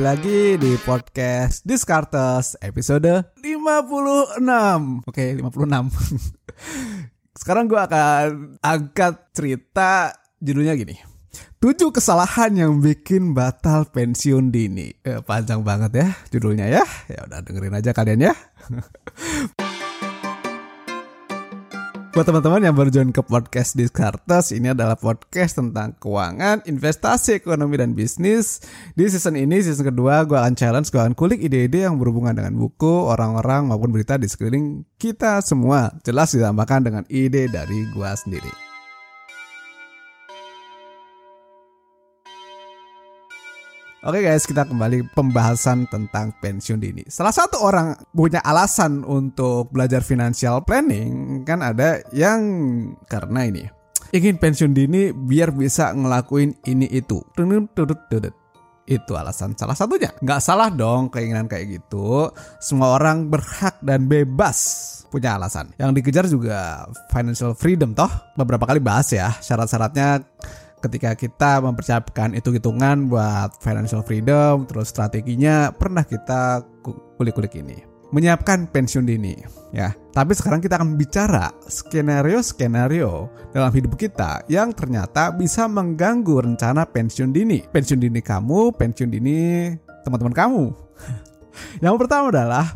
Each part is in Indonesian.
Kembali lagi di podcast Discartes episode 56 Oke, 56 Sekarang gue akan angkat cerita judulnya gini. 7 kesalahan yang bikin batal pensiun dini. Eh, Panjang banget ya judulnya ya. Ya udah dengerin aja kalian ya Buat teman-teman yang baru join ke podcast Discartes, ini adalah podcast tentang keuangan, investasi, ekonomi, dan bisnis. Di season ini, season kedua, gue akan challenge, gue akan kulik ide-ide yang berhubungan dengan buku, orang-orang, maupun berita di sekeliling kita semua. Jelas ditambahkan dengan ide dari gue sendiri. Oke guys, kita kembali pembahasan tentang pensiun dini. Salah satu orang punya alasan untuk belajar financial planning kan ada yang karena ini ingin pensiun dini biar bisa ngelakuin ini itu. Itu alasan salah satunya. Nggak salah dong keinginan kayak gitu. Semua orang berhak dan bebas punya alasan. Yang dikejar juga financial freedom toh. Beberapa kali bahas ya syarat-syaratnya ketika kita mempersiapkan hitung-hitungan buat financial freedom, terus strateginya pernah kita kulik-kulik ini. Menyiapkan pensiun dini, ya. Tapi sekarang kita akan bicara skenario-skenario dalam hidup kita yang ternyata bisa mengganggu rencana pensiun dini. Pensiun dini kamu, pensiun dini teman-teman kamu. yang pertama adalah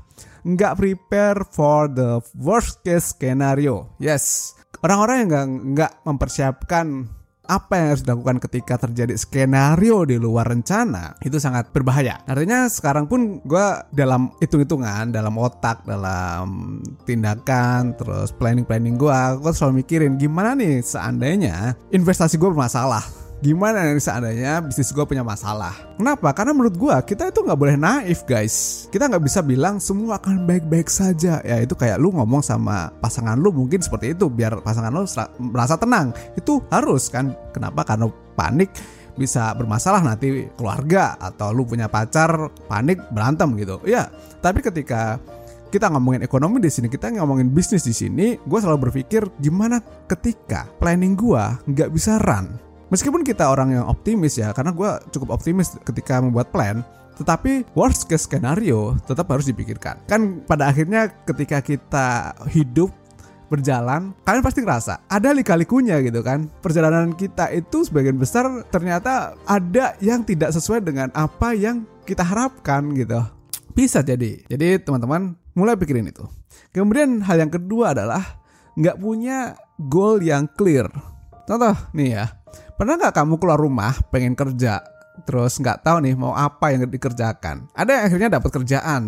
nggak prepare for the worst case scenario. Yes, orang-orang yang nggak mempersiapkan apa yang harus dilakukan ketika terjadi skenario di luar rencana itu sangat berbahaya. Artinya sekarang pun gue dalam hitung-hitungan, dalam otak, dalam tindakan, terus planning-planning gue, gue selalu mikirin gimana nih seandainya investasi gue bermasalah gimana nih seandainya bisnis gue punya masalah. Kenapa? Karena menurut gue kita itu nggak boleh naif guys. Kita nggak bisa bilang semua akan baik-baik saja. Ya itu kayak lu ngomong sama pasangan lu mungkin seperti itu biar pasangan lu merasa tenang. Itu harus kan. Kenapa? Karena panik bisa bermasalah nanti keluarga atau lu punya pacar panik berantem gitu. Ya, tapi ketika kita ngomongin ekonomi di sini, kita ngomongin bisnis di sini, gue selalu berpikir gimana ketika planning gue nggak bisa run, Meskipun kita orang yang optimis ya, karena gue cukup optimis ketika membuat plan, tetapi worst case skenario tetap harus dipikirkan. Kan pada akhirnya ketika kita hidup berjalan, kalian pasti ngerasa ada lika-likunya gitu kan. Perjalanan kita itu sebagian besar ternyata ada yang tidak sesuai dengan apa yang kita harapkan gitu. Bisa jadi. Jadi teman-teman mulai pikirin itu. Kemudian hal yang kedua adalah nggak punya goal yang clear. Contoh nih ya, Pernah nggak kamu keluar rumah pengen kerja, terus nggak tahu nih mau apa yang dikerjakan? Ada yang akhirnya dapat kerjaan,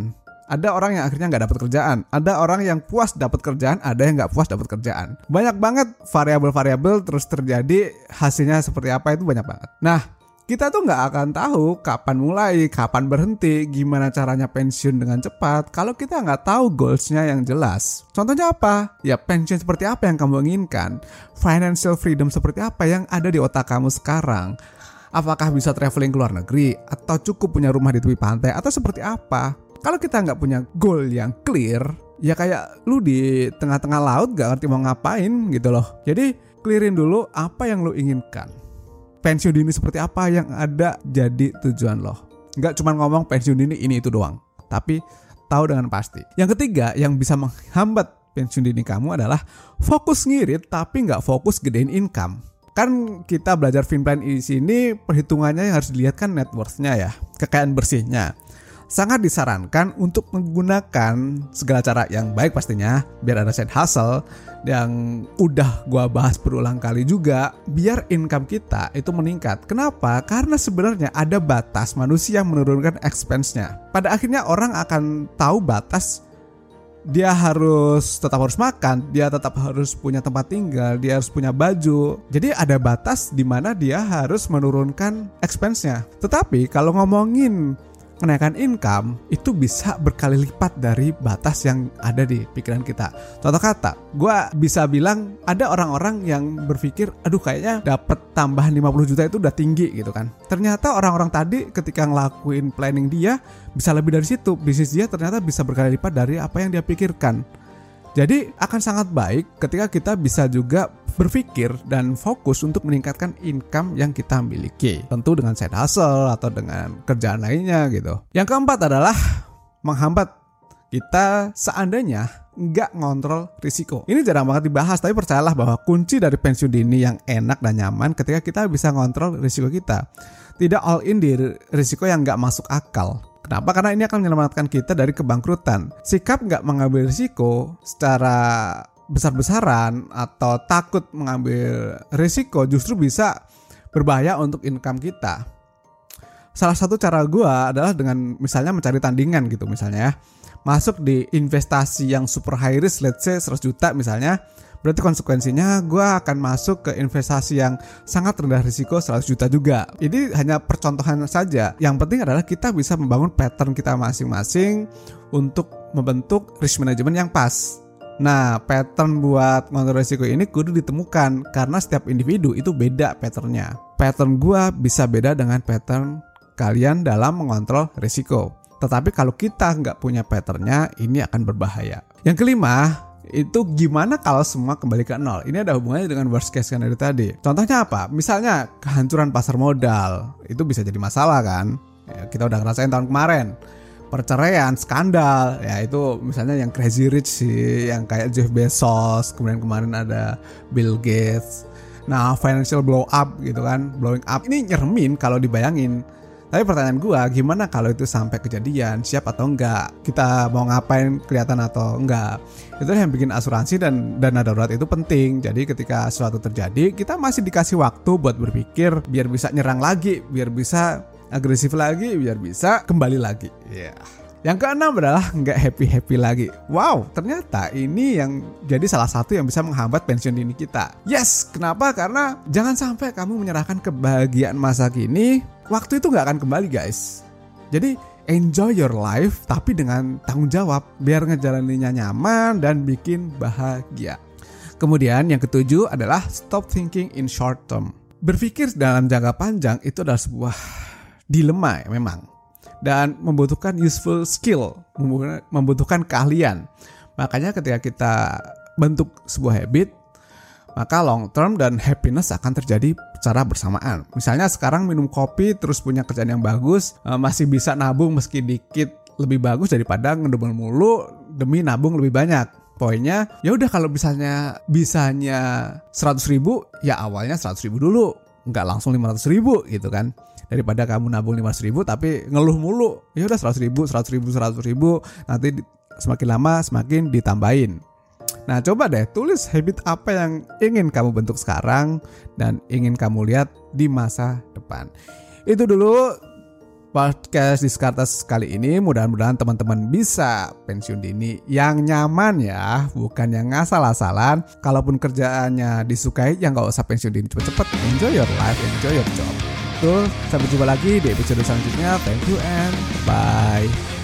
ada orang yang akhirnya nggak dapat kerjaan, ada orang yang puas dapat kerjaan, ada yang nggak puas dapat kerjaan. Banyak banget variabel-variabel terus terjadi hasilnya seperti apa itu banyak banget. Nah, kita tuh nggak akan tahu kapan mulai, kapan berhenti, gimana caranya pensiun dengan cepat kalau kita nggak tahu goalsnya yang jelas. Contohnya apa? Ya pensiun seperti apa yang kamu inginkan? Financial freedom seperti apa yang ada di otak kamu sekarang? Apakah bisa traveling ke luar negeri? Atau cukup punya rumah di tepi pantai? Atau seperti apa? Kalau kita nggak punya goal yang clear, ya kayak lu di tengah-tengah laut gak ngerti mau ngapain gitu loh. Jadi clearin dulu apa yang lu inginkan pensiun dini seperti apa yang ada jadi tujuan lo. Nggak cuma ngomong pensiun dini ini itu doang, tapi tahu dengan pasti. Yang ketiga yang bisa menghambat pensiun dini kamu adalah fokus ngirit tapi nggak fokus gedein income. Kan kita belajar finplan di sini perhitungannya yang harus dilihat kan net worth-nya ya, kekayaan bersihnya sangat disarankan untuk menggunakan segala cara yang baik pastinya biar ada side hustle yang udah gua bahas berulang kali juga biar income kita itu meningkat. Kenapa? Karena sebenarnya ada batas manusia yang menurunkan expense-nya. Pada akhirnya orang akan tahu batas dia harus tetap harus makan, dia tetap harus punya tempat tinggal, dia harus punya baju. Jadi ada batas di mana dia harus menurunkan expense-nya. Tetapi kalau ngomongin kenaikan income itu bisa berkali lipat dari batas yang ada di pikiran kita. Contoh kata, gue bisa bilang ada orang-orang yang berpikir, aduh kayaknya dapat tambahan 50 juta itu udah tinggi gitu kan. Ternyata orang-orang tadi ketika ngelakuin planning dia bisa lebih dari situ. Bisnis dia ternyata bisa berkali lipat dari apa yang dia pikirkan. Jadi akan sangat baik ketika kita bisa juga berpikir dan fokus untuk meningkatkan income yang kita miliki. Tentu dengan side hustle atau dengan kerjaan lainnya gitu. Yang keempat adalah menghambat kita seandainya nggak ngontrol risiko. Ini jarang banget dibahas, tapi percayalah bahwa kunci dari pensiun dini yang enak dan nyaman ketika kita bisa ngontrol risiko kita. Tidak all in di risiko yang nggak masuk akal. Kenapa? Karena ini akan menyelamatkan kita dari kebangkrutan. Sikap nggak mengambil risiko secara besar-besaran atau takut mengambil risiko justru bisa berbahaya untuk income kita. Salah satu cara gue adalah dengan misalnya mencari tandingan gitu misalnya ya. Masuk di investasi yang super high risk let's say 100 juta misalnya Berarti konsekuensinya gue akan masuk ke investasi yang sangat rendah risiko 100 juta juga. Ini hanya percontohan saja. Yang penting adalah kita bisa membangun pattern kita masing-masing untuk membentuk risk management yang pas. Nah, pattern buat mengontrol risiko ini kudu ditemukan karena setiap individu itu beda patternnya. Pattern gue bisa beda dengan pattern kalian dalam mengontrol risiko. Tetapi kalau kita nggak punya patternnya, ini akan berbahaya. Yang kelima, itu gimana kalau semua kembali ke nol? Ini ada hubungannya dengan worst case scenario tadi. Contohnya apa? Misalnya kehancuran pasar modal, itu bisa jadi masalah kan? Ya, kita udah ngerasain tahun kemarin. Perceraian, skandal, ya itu misalnya yang crazy rich sih, yang kayak Jeff Bezos, kemudian kemarin ada Bill Gates. Nah, financial blow up gitu kan, blowing up. Ini nyeremin kalau dibayangin tapi pertanyaan gue, gimana kalau itu sampai kejadian, siap atau enggak? Kita mau ngapain kelihatan atau enggak? Itu yang bikin asuransi dan dana darurat itu penting. Jadi ketika sesuatu terjadi, kita masih dikasih waktu buat berpikir biar bisa nyerang lagi, biar bisa agresif lagi, biar bisa kembali lagi. Ya. Yeah. Yang keenam adalah nggak happy-happy lagi. Wow, ternyata ini yang jadi salah satu yang bisa menghambat pensiun dini kita. Yes, kenapa? Karena jangan sampai kamu menyerahkan kebahagiaan masa kini waktu itu nggak akan kembali guys. Jadi enjoy your life tapi dengan tanggung jawab biar ngejalaninya nyaman dan bikin bahagia. Kemudian yang ketujuh adalah stop thinking in short term. Berpikir dalam jangka panjang itu adalah sebuah dilema ya memang dan membutuhkan useful skill, membutuhkan keahlian. Makanya ketika kita bentuk sebuah habit, maka long term dan happiness akan terjadi secara bersamaan. Misalnya sekarang minum kopi terus punya kerjaan yang bagus, eh, masih bisa nabung meski dikit lebih bagus daripada ngedumel mulu demi nabung lebih banyak. Poinnya ya udah kalau misalnya bisanya 100 ribu ya awalnya 100 ribu dulu nggak langsung 500 ribu gitu kan daripada kamu nabung 500 ribu tapi ngeluh mulu ya udah 100 ribu 100 ribu 100 ribu nanti semakin lama semakin ditambahin Nah, coba deh tulis habit apa yang ingin kamu bentuk sekarang dan ingin kamu lihat di masa depan. Itu dulu podcast Diskartes kali ini. Mudah-mudahan teman-teman bisa pensiun dini yang nyaman ya, bukan yang ngasal-asalan. Kalaupun kerjaannya disukai, ya nggak usah pensiun dini cepet-cepet. Enjoy your life, enjoy your job. Tuh, sampai jumpa lagi di episode selanjutnya. Thank you and bye.